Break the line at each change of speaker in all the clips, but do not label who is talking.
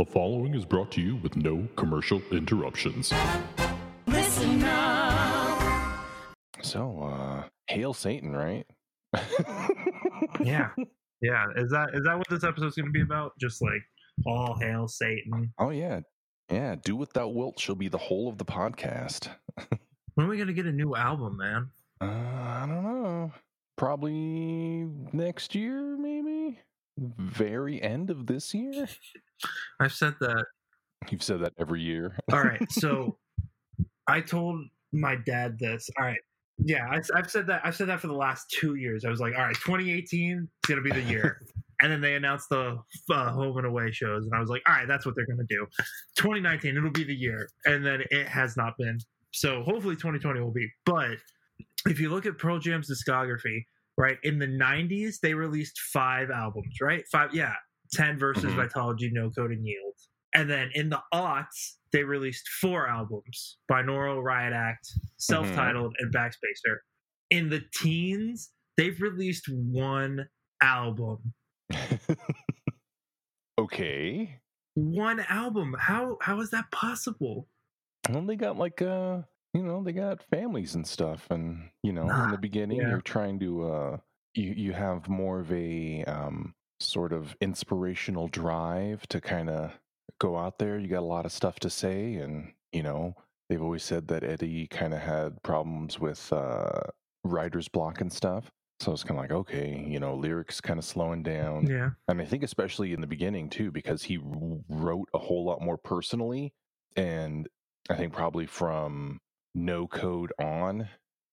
The following is brought to you with no commercial interruptions.
Listen up.
So, uh, hail Satan, right?
Yeah. Yeah. Is that is that what this episode's gonna be about? Just like all hail Satan.
Oh yeah, yeah. Do what thou wilt shall be the whole of the podcast.
When are we gonna get a new album, man?
Uh, I don't know. Probably next year, maybe. Very end of this year.
I've said that.
You've said that every year.
All right. So I told my dad this. All right. Yeah, I, I've said that. I've said that for the last two years. I was like, all right, 2018 is gonna be the year. and then they announced the uh, home and away shows, and I was like, all right, that's what they're gonna do. 2019, it'll be the year, and then it has not been. So hopefully 2020 will be. But if you look at Pearl Jam's discography, right in the 90s, they released five albums, right? Five, yeah, 10 versus
Mhm.
Vitalogy, No Code, and Yield. And then in the aughts, they released four albums Binaural, Riot Act, self titled, and Backspacer. In the teens, they've released one album.
okay.
One album. How how is that possible?
Well, they got like uh, you know, they got families and stuff, and you know, in the beginning,
yeah.
you're trying to uh, you you have more of a um sort of inspirational drive to kind of go out there. You got a lot of stuff to say, and you know, they've always said that Eddie kind of had problems with uh writer's block and stuff. So it's kind of like, okay, you know, lyrics kind of slowing down.
Yeah.
And I think especially in the beginning too, because he wrote a whole lot more personally. And I think probably from no code on,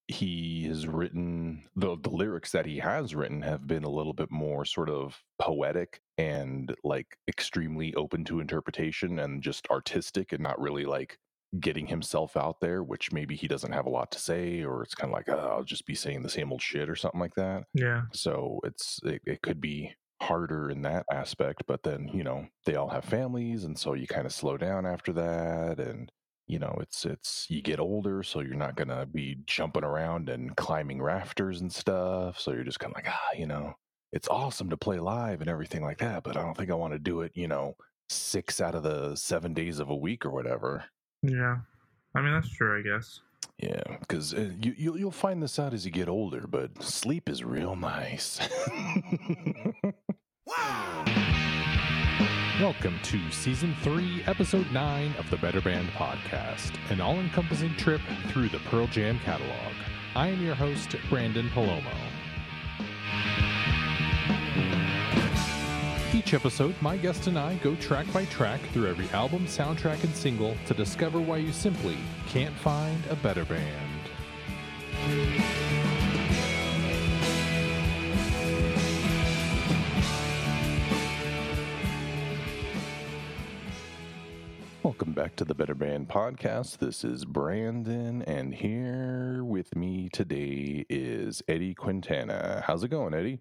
he has written the the lyrics that he has written have been a little bit more sort of poetic and like extremely open to interpretation and just artistic and not really like getting himself out there, which maybe he doesn't have a lot to say, or it's kind of like, oh, I'll just be saying the same old shit or something like that.
Yeah.
So it's it, it could be harder in that aspect, but then you know they all have families, and so you kind of slow down after that, and you know it's it's you get older, so you're not gonna be jumping around and climbing rafters and stuff. So you're just kind of like ah, you know, it's awesome to play live and everything like that, but I don't think I want to do it, you know, six out of the seven days of a week or whatever.
Yeah. I mean that's true, I guess.
Yeah, because uh, you, you'll you'll find this out as you get older, but sleep is real nice.
Welcome to Season 3, Episode 9 of the Better Band Podcast, an all encompassing trip through the Pearl Jam catalog. I am your host, Branden Palomo. Each episode, my guest and I go track by track through every album, soundtrack, and single to discover why you simply can't find a better band.
Back to the Better Band Podcast. This is Branden, and here with me today is Eddie Quintana. How's it going, Eddie?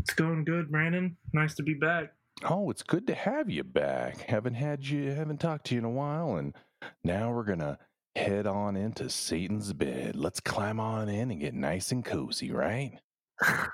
It's going good, Branden. Nice to be back.
Oh, it's good to have you back. Haven't had you, haven't talked to you in a while, and now we're gonna head on into Satan's bed. Let's climb on in and get nice and cozy, right?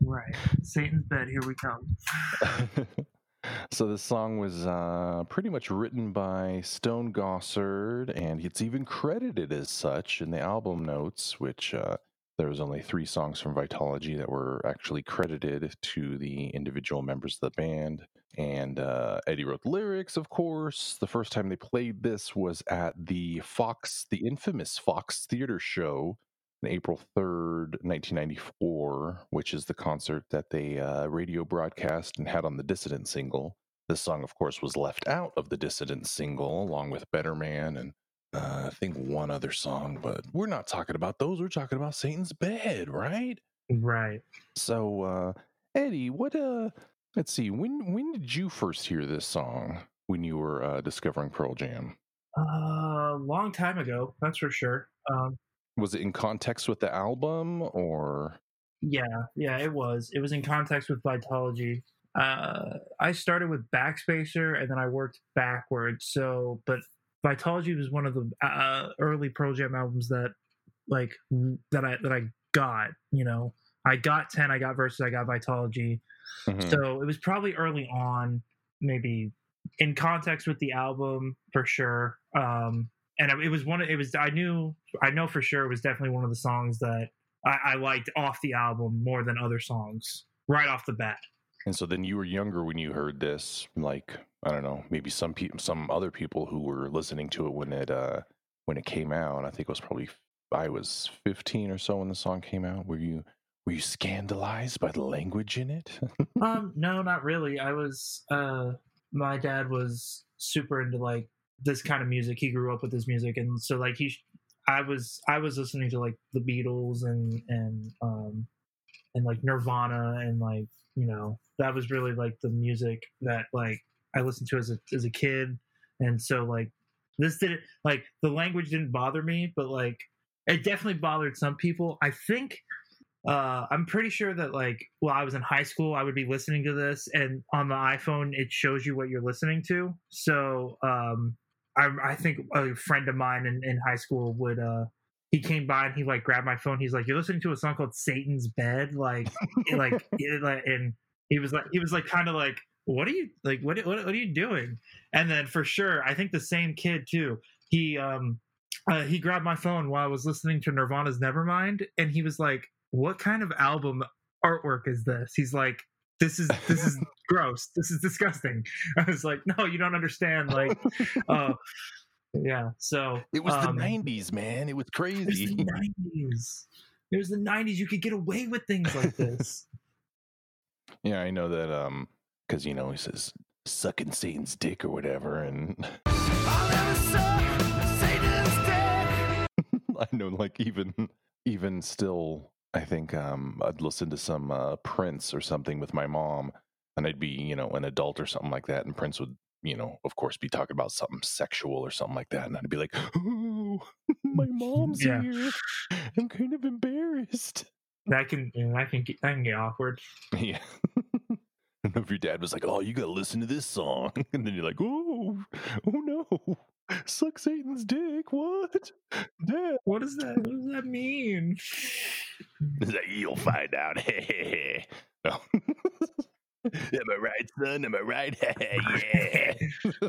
Right. Satan's bed, here we come.
so this song was uh, pretty much written by Stone Gossard, and it's even credited as such in the album notes, which uh, there was only three songs from Vitalogy that were actually credited to the individual members of the band. And uh, Eddie wrote the lyrics, of course. The first time they played this was at the Fox, the infamous Fox Theater show on April 3rd, 1994, which is the concert that they uh, radio broadcast and had on the Dissident single. This song, of course, was left out of the Dissident single, along with Better Man and uh, I think one other song, but we're not talking about those. We're talking about Satan's Bed, right?
Right.
So, uh, Eddie, what, uh, let's see, when, when did you first hear this song when you were uh, discovering Pearl Jam?
Uh, long time ago, that's for sure. Um,
Was it in context with the album or?
yeah, yeah, it was. It was in context with Vitalogy. Uh, I started with Backspacer, and then I worked backwards. So, but Vitalogy was one of the uh, early Pearl Jam albums that, like, that I that I got. You know, I got ten, I got Versus, I got Vitalogy.
Mhm.
So it was probably early on, maybe in context with the album for sure. Um, and it was one. Of, it was I knew I know for sure it was definitely one of the songs that I, I liked off the album more than other songs right off the bat.
And so then you were younger when you heard this, like I don't know, maybe some people, some other people who were listening to it when it uh when it came out. I think it was probably I was 15 or so when the song came out. Were you were you scandalized by the language in it?
um, no, not really. I was. uh My dad was super into like this kind of music. He grew up with this music, and so like he, I was I was listening to like the Beatles and and um and like Nirvana and like you know that was really like the music that like I listened to as a as a kid, and so like this didn't like the language didn't bother me, but like it definitely bothered some people. I think uh, I'm pretty sure that like while I was in high school, I would be listening to this, and on the iPhone it shows you what you're listening to. So um, I, I think a friend of mine in, in high school would uh, he came by and he like grabbed my phone. He's like, "You're listening to a song called Satan's Bed," like like and he was like he was like kind of like what are you like what, what what are you doing? And then for sure i think the same kid too. He um uh, he grabbed my phone while i was listening to nirvana's nevermind and he was like what kind of album artwork is this? He's like this is this is gross this is disgusting i was like no you don't understand like uh yeah so
it was
um,
the 90s, man. It was
it was
crazy.
the 90s it was the 90s you could get away with things like this
yeah, I know that. Um, because you know he says sucking Satan's dick or whatever, and
I'll never suck Satan's dick.
I know, like even even still, I think um, I'd listen to some uh, Prince or something with my mom, and I'd be you know an adult or something like that, and Prince would you know of course be talking about something sexual or something like that, and I'd be like, oh, my mom's
Yeah.
here, I'm kind of embarrassed.
that can that can get that can get awkward
Yeah. I don't know if your dad was like, "Oh, you gotta listen to this song," and then you're like, "Oh, oh no, suck Satan's dick." What, Dad?
what does that what does that mean
like, "You'll find out." no. Am I right, son? Am I right? yeah.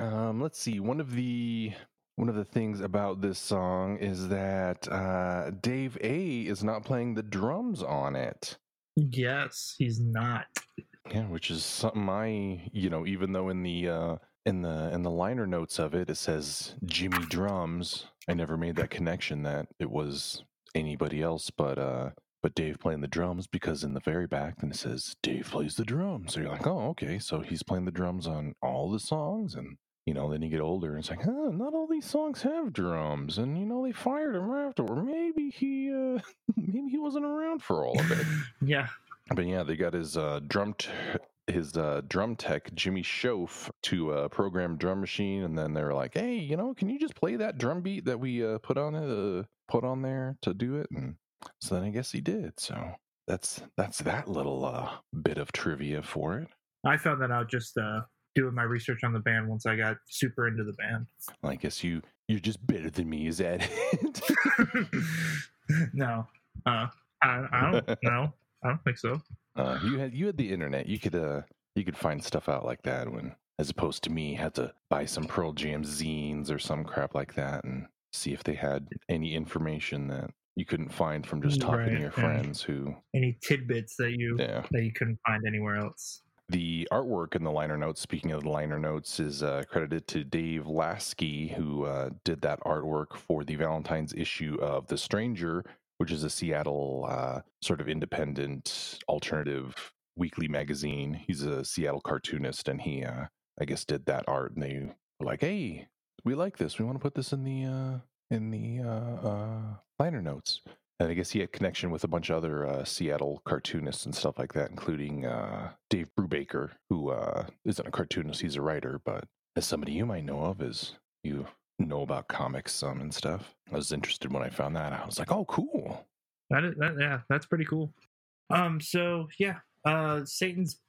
um, let's see. One of the one of the things about this song is that uh, Dave A is not playing the drums on it.
yes he's not
Yeah, which is something I, you know, even though in the uh in the in the liner notes of it it says Jimmy drums, I never made that connection that it was anybody else but uh but Dave playing the drums because in the very back then it says Dave plays the drums. So you're like, "Oh, okay, so he's playing the drums on all the songs and you know, then you get older and it's like, huh, not all these songs have drums, and you know they fired him after, or maybe he, uh, maybe he wasn't around for all of it.
yeah
But yeah, they got his uh, drum t- his uh, drum tech Jimmy Shoaf to uh, program drum machine, and then they were like, "Hey, you know, can you just play that drum beat that we uh, put on it, uh, put on there to do it?" And so then I guess he did. So that's that's that little uh, bit of trivia for it.
i found that out just uh doing my research on the band once i got super into the band
I guess you you're just better than me. Is that it?
no uh I, I don't know i don't think so
uh, you had you had the internet. You could uh you could find stuff out like that when as opposed to me had to buy some Pearl Jam zines or some crap like that and see if they had any information that you couldn't find from just talking
Right,
to your friends who
any tidbits that you
yeah
that you couldn't find anywhere else
the artwork in the liner notes speaking of the liner notes is uh, credited to dave lasky who uh, did that artwork for the valentine's issue of the stranger which is a seattle uh, sort of independent alternative weekly magazine he's a seattle cartoonist and he uh, i guess did that art and they were like hey we like this we want to put this in the uh, in the uh, uh, liner notes and I guess he had connection with a bunch of other uh, Seattle cartoonists and stuff like that, including uh, Dave Brubaker, who uh, isn't a cartoonist; he's a writer. But as somebody you might know of, is you know about comics some and stuff, I was interested when I found that. I was like, "Oh, cool!"
That is that yeah, that's pretty cool. Um so yeah, uh Satan's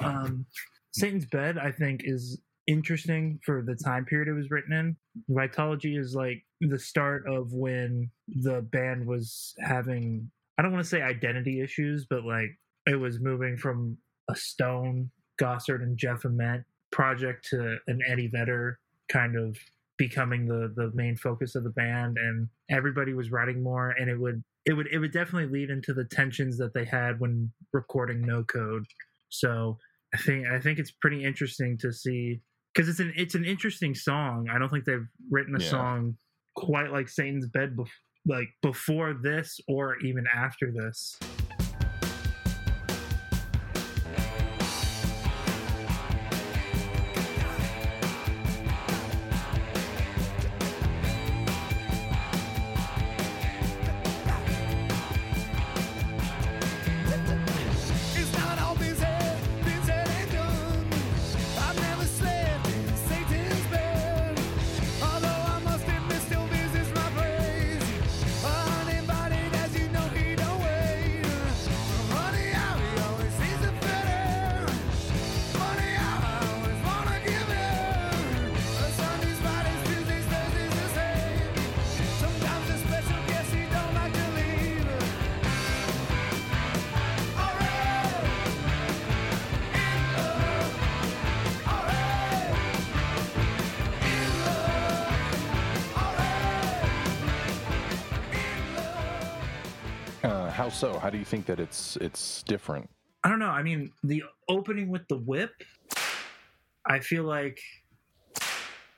um Satan's bed I think is interesting for the time period it was written in. Vitalogy is like the start of when the band was having I don't want to say identity issues, but like it was moving from a Stone, Gossard and Jeff Ament project to an Eddie Vedder kind of becoming the the main focus of the band and everybody was writing more and it would it would it would definitely lead into the tensions that they had when recording no code. So i think i think it's pretty interesting to see because it's an it's an interesting song. I don't think they've written a
Yeah.
song quite like satan's bed bef- like before this or even after this
how
so? How do you think that it's it's different?
I don't know. I mean, the opening with the whip, I feel like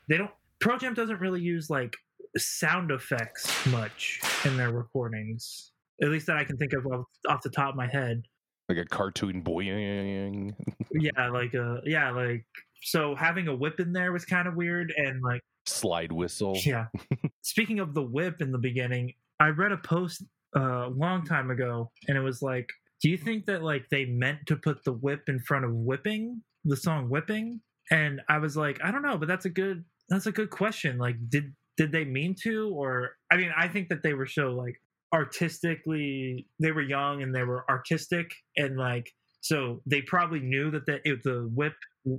they don't. Pearl Jam doesn't really use like sound effects much in their recordings, at least that I can think of off, off the top of my head.
Like a cartoon boing.
Yeah, like uh, yeah, like so having a whip in there was kind of weird, and like
slide whistle.
yeah. Speaking of the whip in the beginning, I read a post a long time ago, and it was like, do you think that like they meant to put the whip in front of whipping the song whipping? And I was like, I don't know, but that's a good that's a good question. Like, did did they mean to, or I mean, I think that they were so like artistically they were young and they were artistic and like so they probably knew that the it, the whip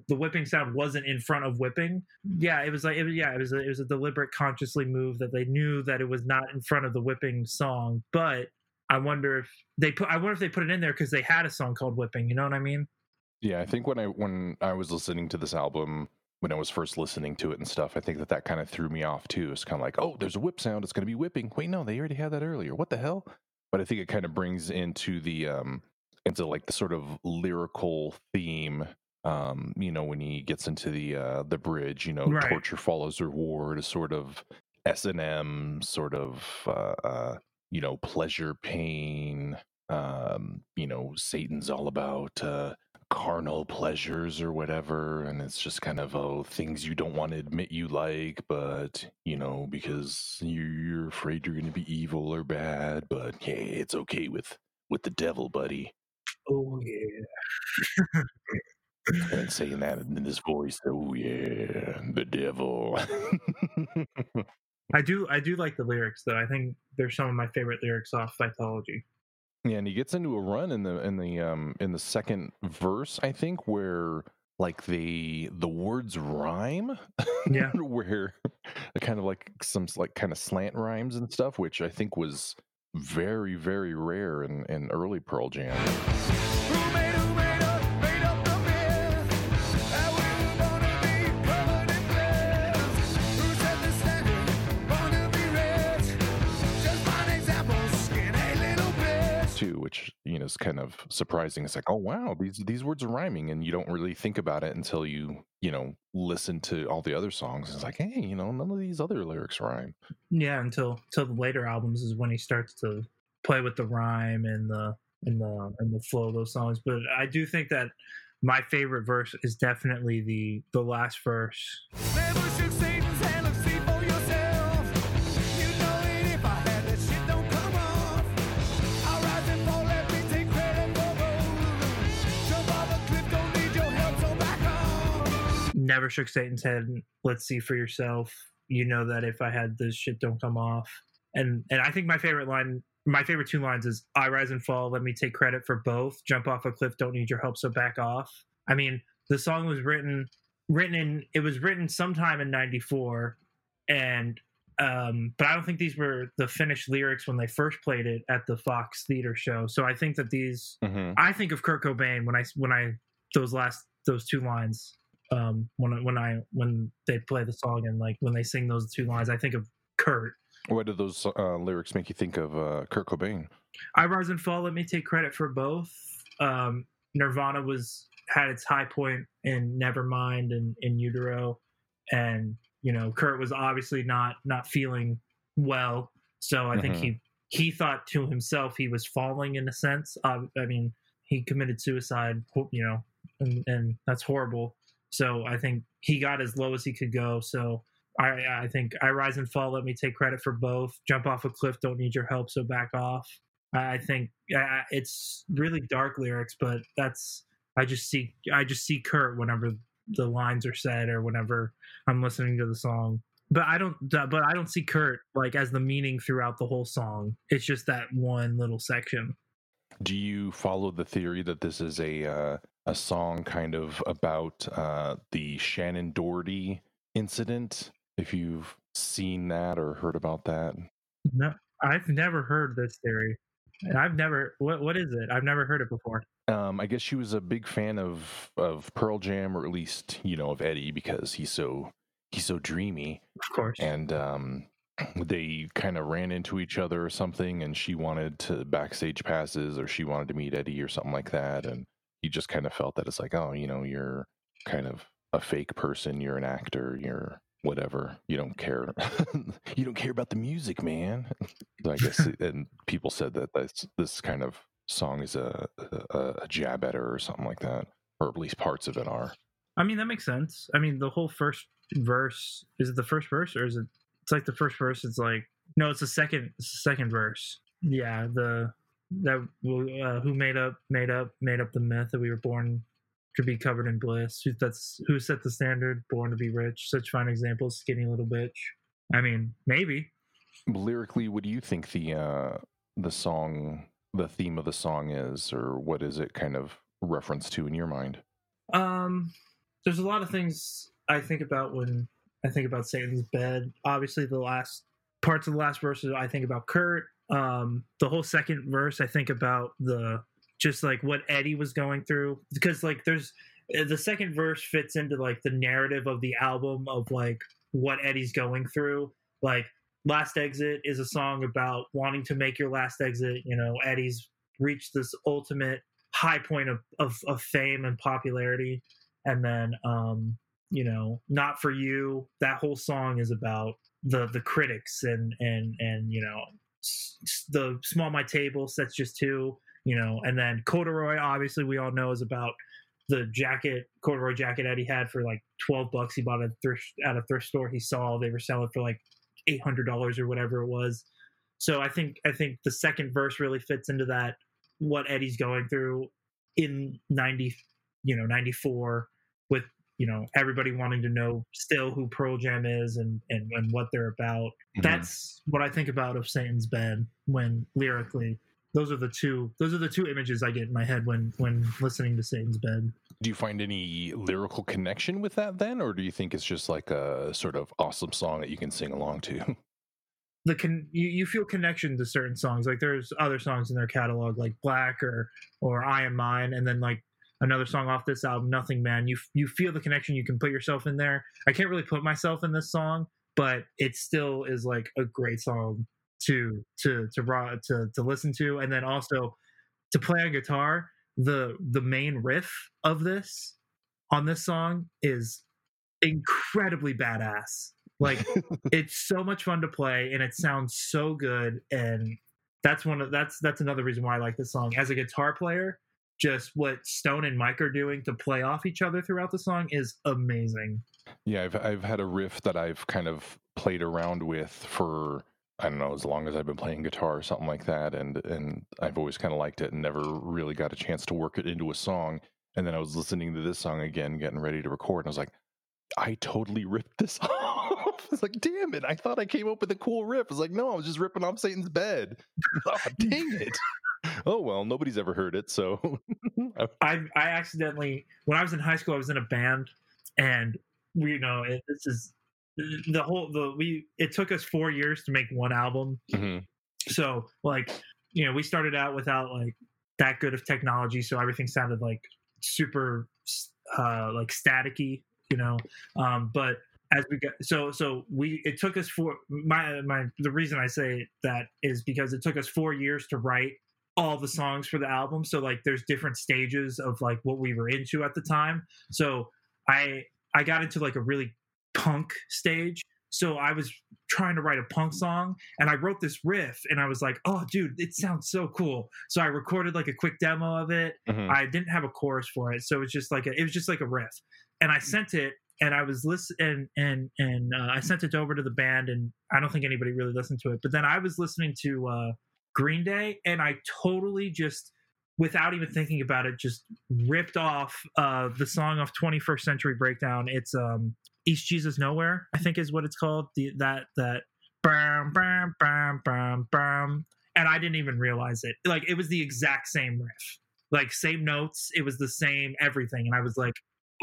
the whipping sound wasn't in front of whipping yeah it was like it was yeah it was a, it was a deliberate consciously move that they knew that it was not in front of the whipping song but i wonder if they put i wonder if they put it in there because they had a song called whipping you know what i mean
Yeah, I think when I when I was listening to this album, when I was first listening to it and stuff, I think that that kind of threw me off too. It's kind of like, oh, there's a whip sound. It's going to be whipping. Wait, no, they already had that earlier. What the hell? But I think it kind of brings into the um into like the sort of lyrical theme. Um, you know, when he gets into the uh the bridge, you know,
Right.
torture follows reward, a sort of S and M sort of uh, uh you know pleasure pain. Um, you know, Satan's all about uh carnal pleasures or whatever and it's just kind of oh things you don't want to admit you like but you know because you- you're afraid you're going to be evil or bad but hey it's okay with with the devil buddy
oh yeah
and saying that in this voice oh yeah the devil
i do i do like the lyrics though i think they're some of my favorite lyrics off vitalogy
Yeah, and he gets into a run in the in the um in the second verse, I think, where like the the words rhyme.
Yeah.
where kind of like some like kind of slant rhymes and stuff, which I think was very very rare in in early Pearl Jam. Is kind of surprising. It's like, oh wow, these these words are rhyming, and you don't really think about it until you you know listen to all the other songs. It's like, hey, you know, none of these other lyrics rhyme.
yeah until until the later albums is when he starts to play with the rhyme and the and the and the flow of those songs but i do think that my favorite verse is definitely the the last verse
Never
never shook satan's head let's see for yourself. You know that if i had this shit don't come off. And and i think my favorite line my favorite two lines is i rise and fall. Let me take credit for both. Jump off a cliff. Don't need your help. So back off. I mean the song was written written in it was written sometime in 94 and um but i don't think these were the finished lyrics when they first played it at the fox theater show. So i think that these
Mm-hmm.
I think of Kurt Cobain when I when I those last those two lines. Um, when when I when they play the song and like when they sing those two lines, I think of Kurt.
What do those uh, lyrics make you think of uh, Kurt Cobain?
I rise and fall. Let me take credit for both. Um, Nirvana was had its high point in Nevermind and in Utero, and you know Kurt was obviously not not feeling well. So I think
Mhm.
he he thought to himself he was falling in a sense. Uh, I mean, he committed suicide, you know, and, and that's horrible. So I think he got as low as he could go. So I I think I rise and fall. Let me take credit for both. Jump off a cliff. Don't need your help. So back off. I think uh, it's really dark lyrics, but that's I just see I just see Kurt whenever the lines are said or whenever I'm listening to the song. But I don't but I don't see Kurt like as the meaning throughout the whole song. It's just that one little section.
Do you follow the theory that this is a uh, a song kind of about uh, the Shannen Doherty incident? If you've seen that or heard about that,
No, I've never heard this theory. I've never what what is it? I've never heard it before.
um, I guess she was a big fan of of Pearl Jam, or at least you know of Eddie because he's so he's so dreamy,
Of course.
and um, they kind of ran into each other or something, and she wanted to backstage passes, or she wanted to meet Eddie or something like that, and he just kind of felt that it's like, oh, you know, you're kind of a fake person, you're an actor, you're whatever, you don't care, you don't care about the music, man. So I guess, and people said that this this kind of song is a, a a jab at her or something like that, or at least parts of it are.
I mean that makes sense. I mean the whole first verse is it the first verse or is it? It's like the first verse. It's like no, it's the second it's the second verse. Yeah, the that uh, who made up made up made up the myth that we were born to be covered in bliss. Who that's who set the standard? Born to be rich. Such fine examples. Skinny little bitch. I mean, maybe.
Lyrically, what do you think the uh, the song, the theme of the song is, or what is it kind of reference to in your mind?
Um, there's a lot of things I think about when I think about Satan's bed. Obviously, the last parts of the last verses, I think about Kurt. Um, the whole second verse, I think about the just like what Eddie was going through because like there's uh, the second verse fits into like the narrative of the album of like what Eddie's going through. Like Last Exit is a song about wanting to make your last exit. You know, Eddie's reached this ultimate high point of, of, of fame and popularity. And then, um, you know, Not For You, that whole song is about the, the critics and, and, and, you know, the Small My Table, sets Just Two, you know, and then Corduroy, obviously we all know is about the jacket, corduroy jacket Eddie had for like 12 bucks. He bought it thrift, at a thrift store he saw. They were selling for like $800 or whatever it was. So I think I think the second verse really fits into that what Eddie's going through in 90 you know 94 with you know everybody wanting to know still who Pearl Jam is and and, and what they're about. Mm-hmm. That's what I think about of Satan's bed when lyrically those are the two those are the two images I get in my head when when listening to Satan's bed.
Do you find any lyrical connection with that then, or do you think it's just like a sort of awesome song that you can sing along to?
the con- you, you feel connection to certain songs like there's other songs in their catalog like black or or i am mine and then like another song off this album nothing man. You you feel the connection you can put yourself in there. I can't really put myself in this song but it still is like a great song to to to to, to listen to. And then also to play on guitar the the main riff of this on this song is incredibly badass. Like it's so much fun to play and it sounds so good and that's one of that's that's another reason why I like this song. As a guitar player just what Stone and Mike are doing to play off each other throughout the song is amazing
Yeah, I've I've had a riff that I've kind of played around with for I don't know as long as I've been playing guitar or something like that, and and I've always kind of liked it and never really got a chance to work it into a song. And then I was listening to this song again, getting ready to record, and I was like, I totally ripped this off. It's like, damn it! I thought I came up with a cool riff. It's like, no, I was just ripping off Satan's bed. oh, dang it! Oh well, nobody's ever heard it, so
I I accidentally when I was in high school I was in a band and we you know it, this is the whole the we it took us 4 years to make one album
Mhm.
so like you know we started out without like that good of technology so everything sounded like super uh like staticky you know. Um, but as we got so so we it took us four my my the reason I say that is because it took us four years to write all the songs for the album. So like there's different stages of like what we were into at the time. So I I got into like a really punk stage. So I was trying to write a punk song and I wrote this riff and I was like, oh dude, it sounds so cool. So I recorded like a quick demo of it.
Mhm.
I didn't have a chorus for it. So it was just like a, it was just like a riff. And I sent it and I was listening and and and uh, I sent it over to the band and I don't think anybody really listened to it. But then I was listening to uh Green Day and I totally just without even thinking about it just ripped off uh the song of 21st Century Breakdown. It's um East Jesus Nowhere, I think is what it's called. The that that bam bam bam bam bam and I didn't even realize it. Like it was the exact same riff. Like same notes, it was the same everything and I was like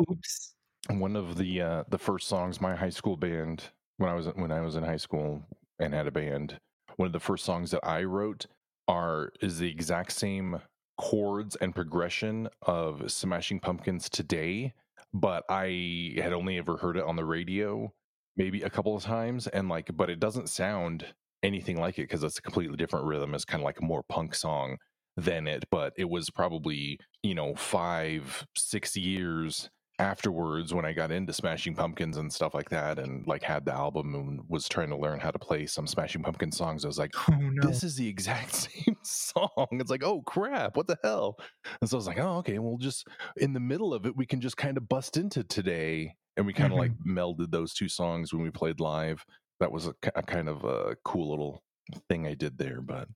oops.
one of the uh the first songs my high school band when I was when I was in high school and had a band one of the first songs that I wrote are is the exact same chords and progression of Smashing Pumpkins today but I had only ever heard it on the radio maybe a couple of times and like but it doesn't sound anything like it because it's a completely different rhythm. It's kind of like a more punk song than it but it was probably you know five six years afterwards when I got into Smashing Pumpkins and stuff like that and like had the album and was trying to learn how to play some Smashing Pumpkin songs, I was like,
Oh no.
this is the exact same song. It's like, oh crap, what the hell? And so I was like, oh, okay, we'll just in the middle of it, we can just kind of bust into today. And we kind of like mm-hmm. melded those two songs when we played live. That was a, a kind of a cool little thing I did there, but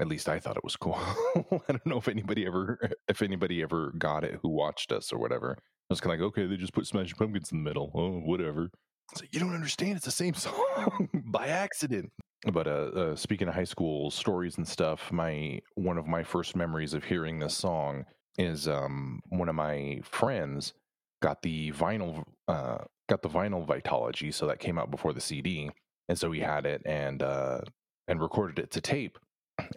at least I thought it was cool. I don't know if anybody ever, if anybody ever got it who watched us or whatever. I was kind of like, okay, they just put Smashing Pumpkins in the middle. Oh, whatever. It's like, you don't understand. It's the same song by accident. But uh, uh, speaking of high school stories and stuff, my one of my first memories of hearing this song is um, one of my friends got the vinyl uh, got the vinyl Vitalogy, so that came out before the CD, and so he had it and uh, and recorded it to tape.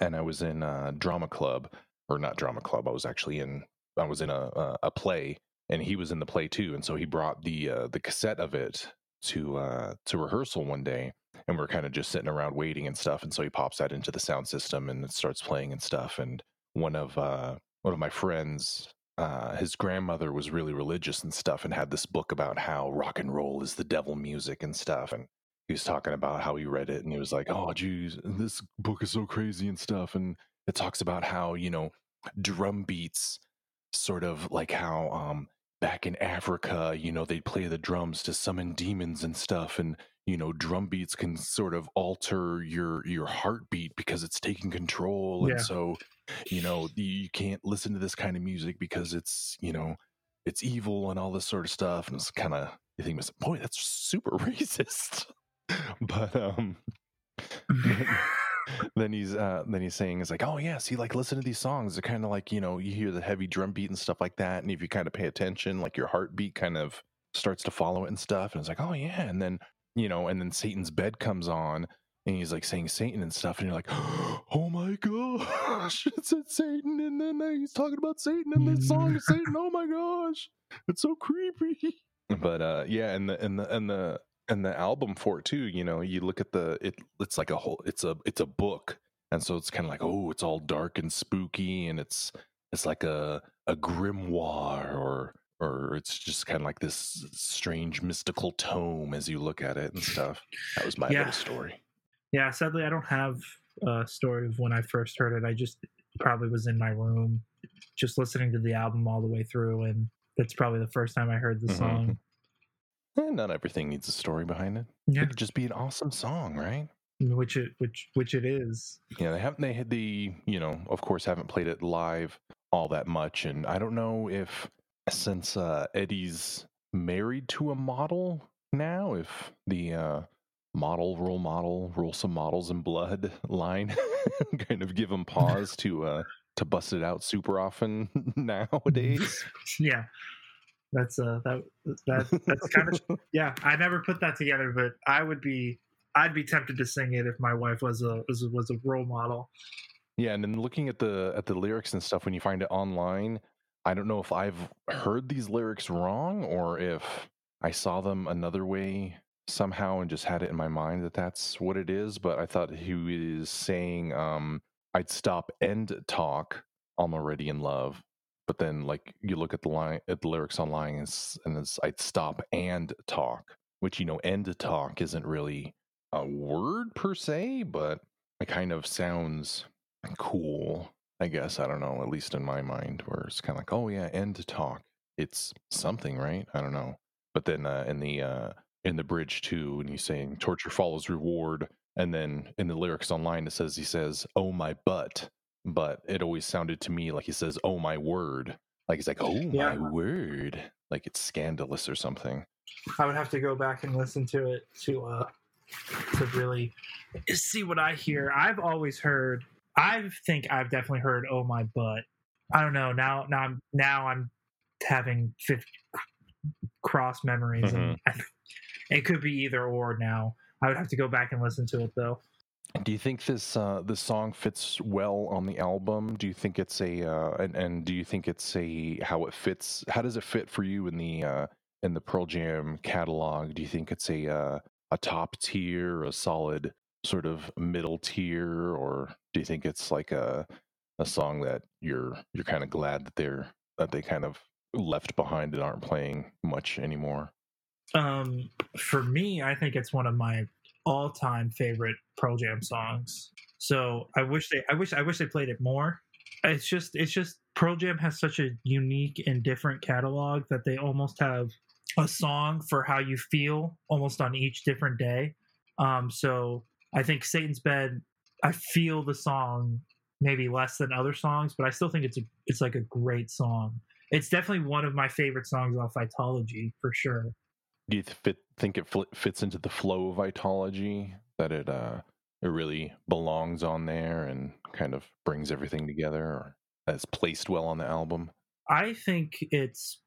And I was in uh, drama club, or not drama club. I was actually in I was in a a, a play, and he was in the play too. And so he brought the uh, the cassette of it to uh, to rehearsal one day, and we're kind of just sitting around waiting and stuff. And so he pops that into the sound system and it starts playing and stuff. And one of uh, one of my friends, uh, his grandmother was really religious and stuff, and had this book about how rock and roll is the devil music and stuff. And he was talking about how he read it, and he was like, "Oh, geez, this book is so crazy and stuff." And it talks about how you know drum beats, sort of like how um, back in Africa, you know, they'd play the drums to summon demons and stuff, and you know, drum beats can sort of alter your your heartbeat because it's taking control,
Yeah.
and so you know you you can't listen to this kind of music because it's you know it's evil and all this sort of stuff, and it's kind of you think, boy, that's super racist, but um. then he's uh then he's saying it's like oh yeah see like listen to these songs. They're kind of like you know you hear the heavy drum beat and stuff like that and if you kind of pay attention like your heartbeat kind of starts to follow it and stuff. And it's like oh yeah. And then you know and then satan's bed comes on and he's like saying satan and stuff and you're like oh my gosh it's it's satan and then he's talking about satan in this song is satan oh my gosh it's so creepy. But uh yeah and the and the and the and the album for it too you know you look at the it it's like a whole it's a it's a book and so it's kind of like oh it's all dark and spooky and it's it's like a a grimoire or or it's just kind of like this strange mystical tome as you look at it and stuff that was my
Yeah.
little story
Yeah, sadly, I don't have a story of when I first heard it. I just probably was in my room, just listening to the album all the way through, and that's probably the first time I heard the
Mhm.
song.
Eh, not everything needs a story behind it
Yeah,
it could just be an awesome song right
which it which which it is.
Yeah, they haven't. They had the you know, of course, haven't played it live all that much, and I don't know if since uh, Eddie's married to a model now, if the uh, model role model rule some models in blood line kind of give him pause to uh to bust it out super often nowadays.
Yeah, that's uh that that that's kind of yeah. I never put that together, but I would be I'd be tempted to sing it if my wife was a was a, was a role model.
Yeah, and then looking at the at the lyrics and stuff when you find it online, I don't know if I've heard these lyrics wrong or if I saw them another way somehow and just had it in my mind that that's what it is. But I thought he was saying um, I'd stop and talk. I'm already in love. But then, like you look at the line at the lyrics online, and it's, and it's I'd stop and talk, which you know, end to talk isn't really a word per se, but it kind of sounds cool. I guess I don't know. At least in my mind, where it's kind of like, oh yeah, end to talk. It's something, right? I don't know. But then uh, in the uh, in the bridge too, and he's saying torture follows reward, and then in the lyrics online it says he says, "Oh my butt," but it always sounded to me like he says, "Oh my word," like he's like, "Oh
Yeah.
my word," like it's scandalous or something.
I would have to go back and listen to it to uh to really see what I hear. I've always heard. I think I've definitely heard "Oh my butt." I don't know. Now, now I'm now I'm having 50 cross memories, and it could be either or. Now I would have to go back and listen to it though.
Do you think this uh, this song fits well on the album? Do you think it's a uh, and, and do you think it's a how it fits? How does it fit for you in the uh, in the Pearl Jam catalog? Do you think it's a uh, a top tier, a solid sort of middle tier, or do you think it's like a a song that you're you're kind of glad that they're that they kind of left behind and aren't playing much anymore?
Um, for me, I think it's one of my all-time favorite Pearl Jam songs. So I wish they, I wish, I wish they played it more. It's just, it's just Pearl Jam has such a unique and different catalog that they almost have a song for how you feel almost on each different day. Um, so I think Satan's Bed, I feel the song maybe less than other songs, but I still think it's a, it's like a great song. It's definitely one of my favorite songs off Vitalogy for sure.
Do you fit, think it fl- fits into the flow of vitalogy that it uh it really belongs on there and kind of brings everything together or that's placed well on the album
I think it's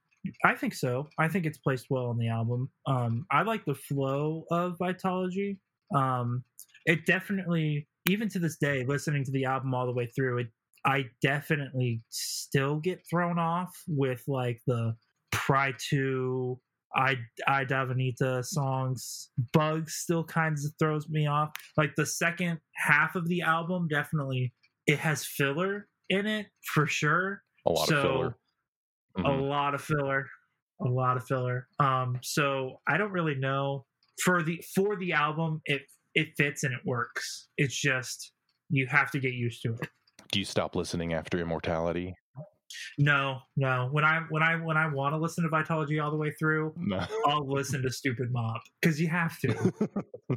I think so. I think it's placed well on the album. Um I like the flow of Vitalogy. Um it definitely even to this day listening to the album all the way through it I definitely still get thrown off with like the Pry, To I Aye Davanita songs. Bugs still kind of throws me off. Like the second half of the album definitely it has filler in it for sure.
a lot
So,
of filler
a
Mhm.
lot of filler a lot of filler um so i don't really know for the for the album it it fits and it works it's just you have to get used to it
do you stop listening after immortality
no no. When i when i when i want to listen to vitalogy all the way through
no.
I'll listen to stupid mop because you have to.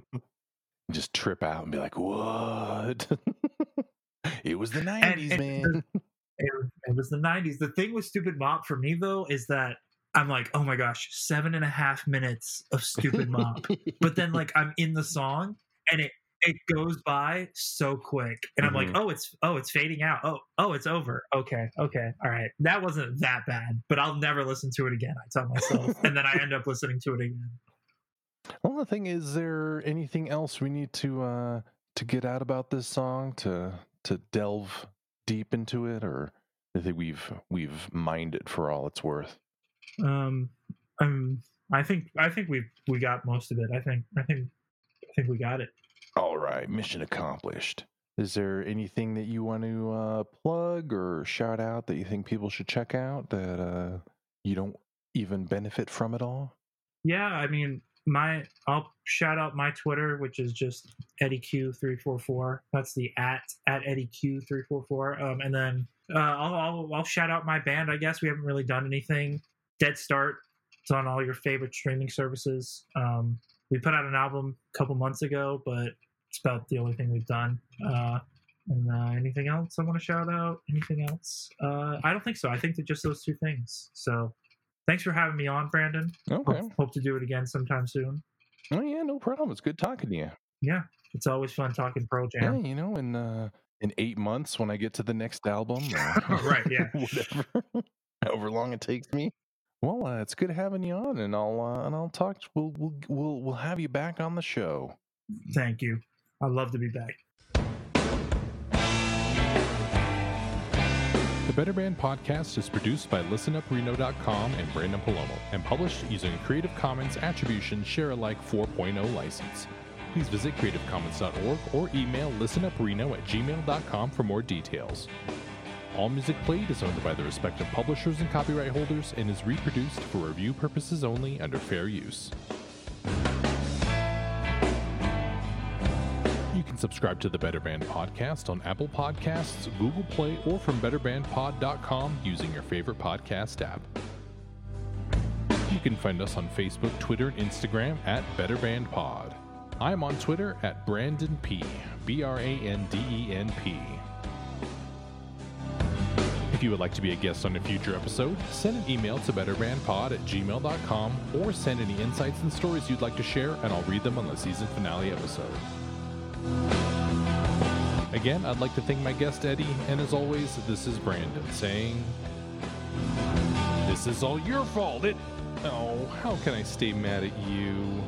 Just trip out and be like what? It was the 90s
and
man.
it, it was the 90s the thing with stupid mop for me though is that i'm like oh my gosh seven and a half minutes of stupid mop. But then like i'm in the song and it it goes by so quick and i'm like
Mhm.
oh it's oh it's fading out. Oh oh it's over. Okay okay all right. That wasn't that bad but i'll never listen to it again i tell myself and then i end up listening to it again.
Well the thing is there anything else we need to uh to get out about this song to to delve deep into it or i think we've we've mined it for all it's worth?
Um um i think i think we we got most of it. I think i think i think we got it
All right, mission accomplished. Is there anything that you want to uh, plug or shout out that you think people should check out that uh, you don't even benefit from at all?
Yeah, I mean, my I'll shout out my Twitter, which is just Eddie Q three four four. That's the at at Eddie Q three four four. Um, and then uh, I'll, I'll I'll shout out my band. I guess we haven't really done anything. Dead Start. It's on all your favorite streaming services. Um, we put out an album a couple months ago, but it's about the only thing we've done. Uh, and uh, anything else I want to shout out? Anything else? Uh, I don't think so. I think that just those two things. So, thanks for having me on, Branden.
Okay.
Hope, hope to do it again sometime soon.
Oh yeah, no problem. It's good talking to you.
Yeah, it's always fun talking Pearl
Yeah, you know, in uh, in eight months when I get to the next album, or
Right, yeah.
whatever, however long it takes me. Well, uh, it's good having you on, and I'll uh, and I'll talk. We'll we'll we'll we'll have you back on the show.
Thank you. I'd love to be back.
The Better Band podcast is produced by listenupreno.com and Branden Palomo and published using a Creative Commons Attribution Share Alike 4.0 license. Please visit creativecommons.org or email listenupreno at gmail.com for more details. All music played is owned by the respective publishers and copyright holders and is reproduced for review purposes only under fair use. You can subscribe to the Better Band podcast on Apple Podcasts, Google Play, or from betterbandpod.com using your favorite podcast app. You can find us on Facebook, Twitter, and Instagram at Better Band Pod. I'm on Twitter at Branden P. B R A N D E N P. If you would like to be a guest on a future episode, send an email to betterbandpod at gmail.com or send any insights and stories you'd like to share, and I'll read them on the season finale episode. Again, I'd like to thank my guest Eddie, and as always, this is Branden saying, This is all your fault. It. Oh, how can I stay mad at you?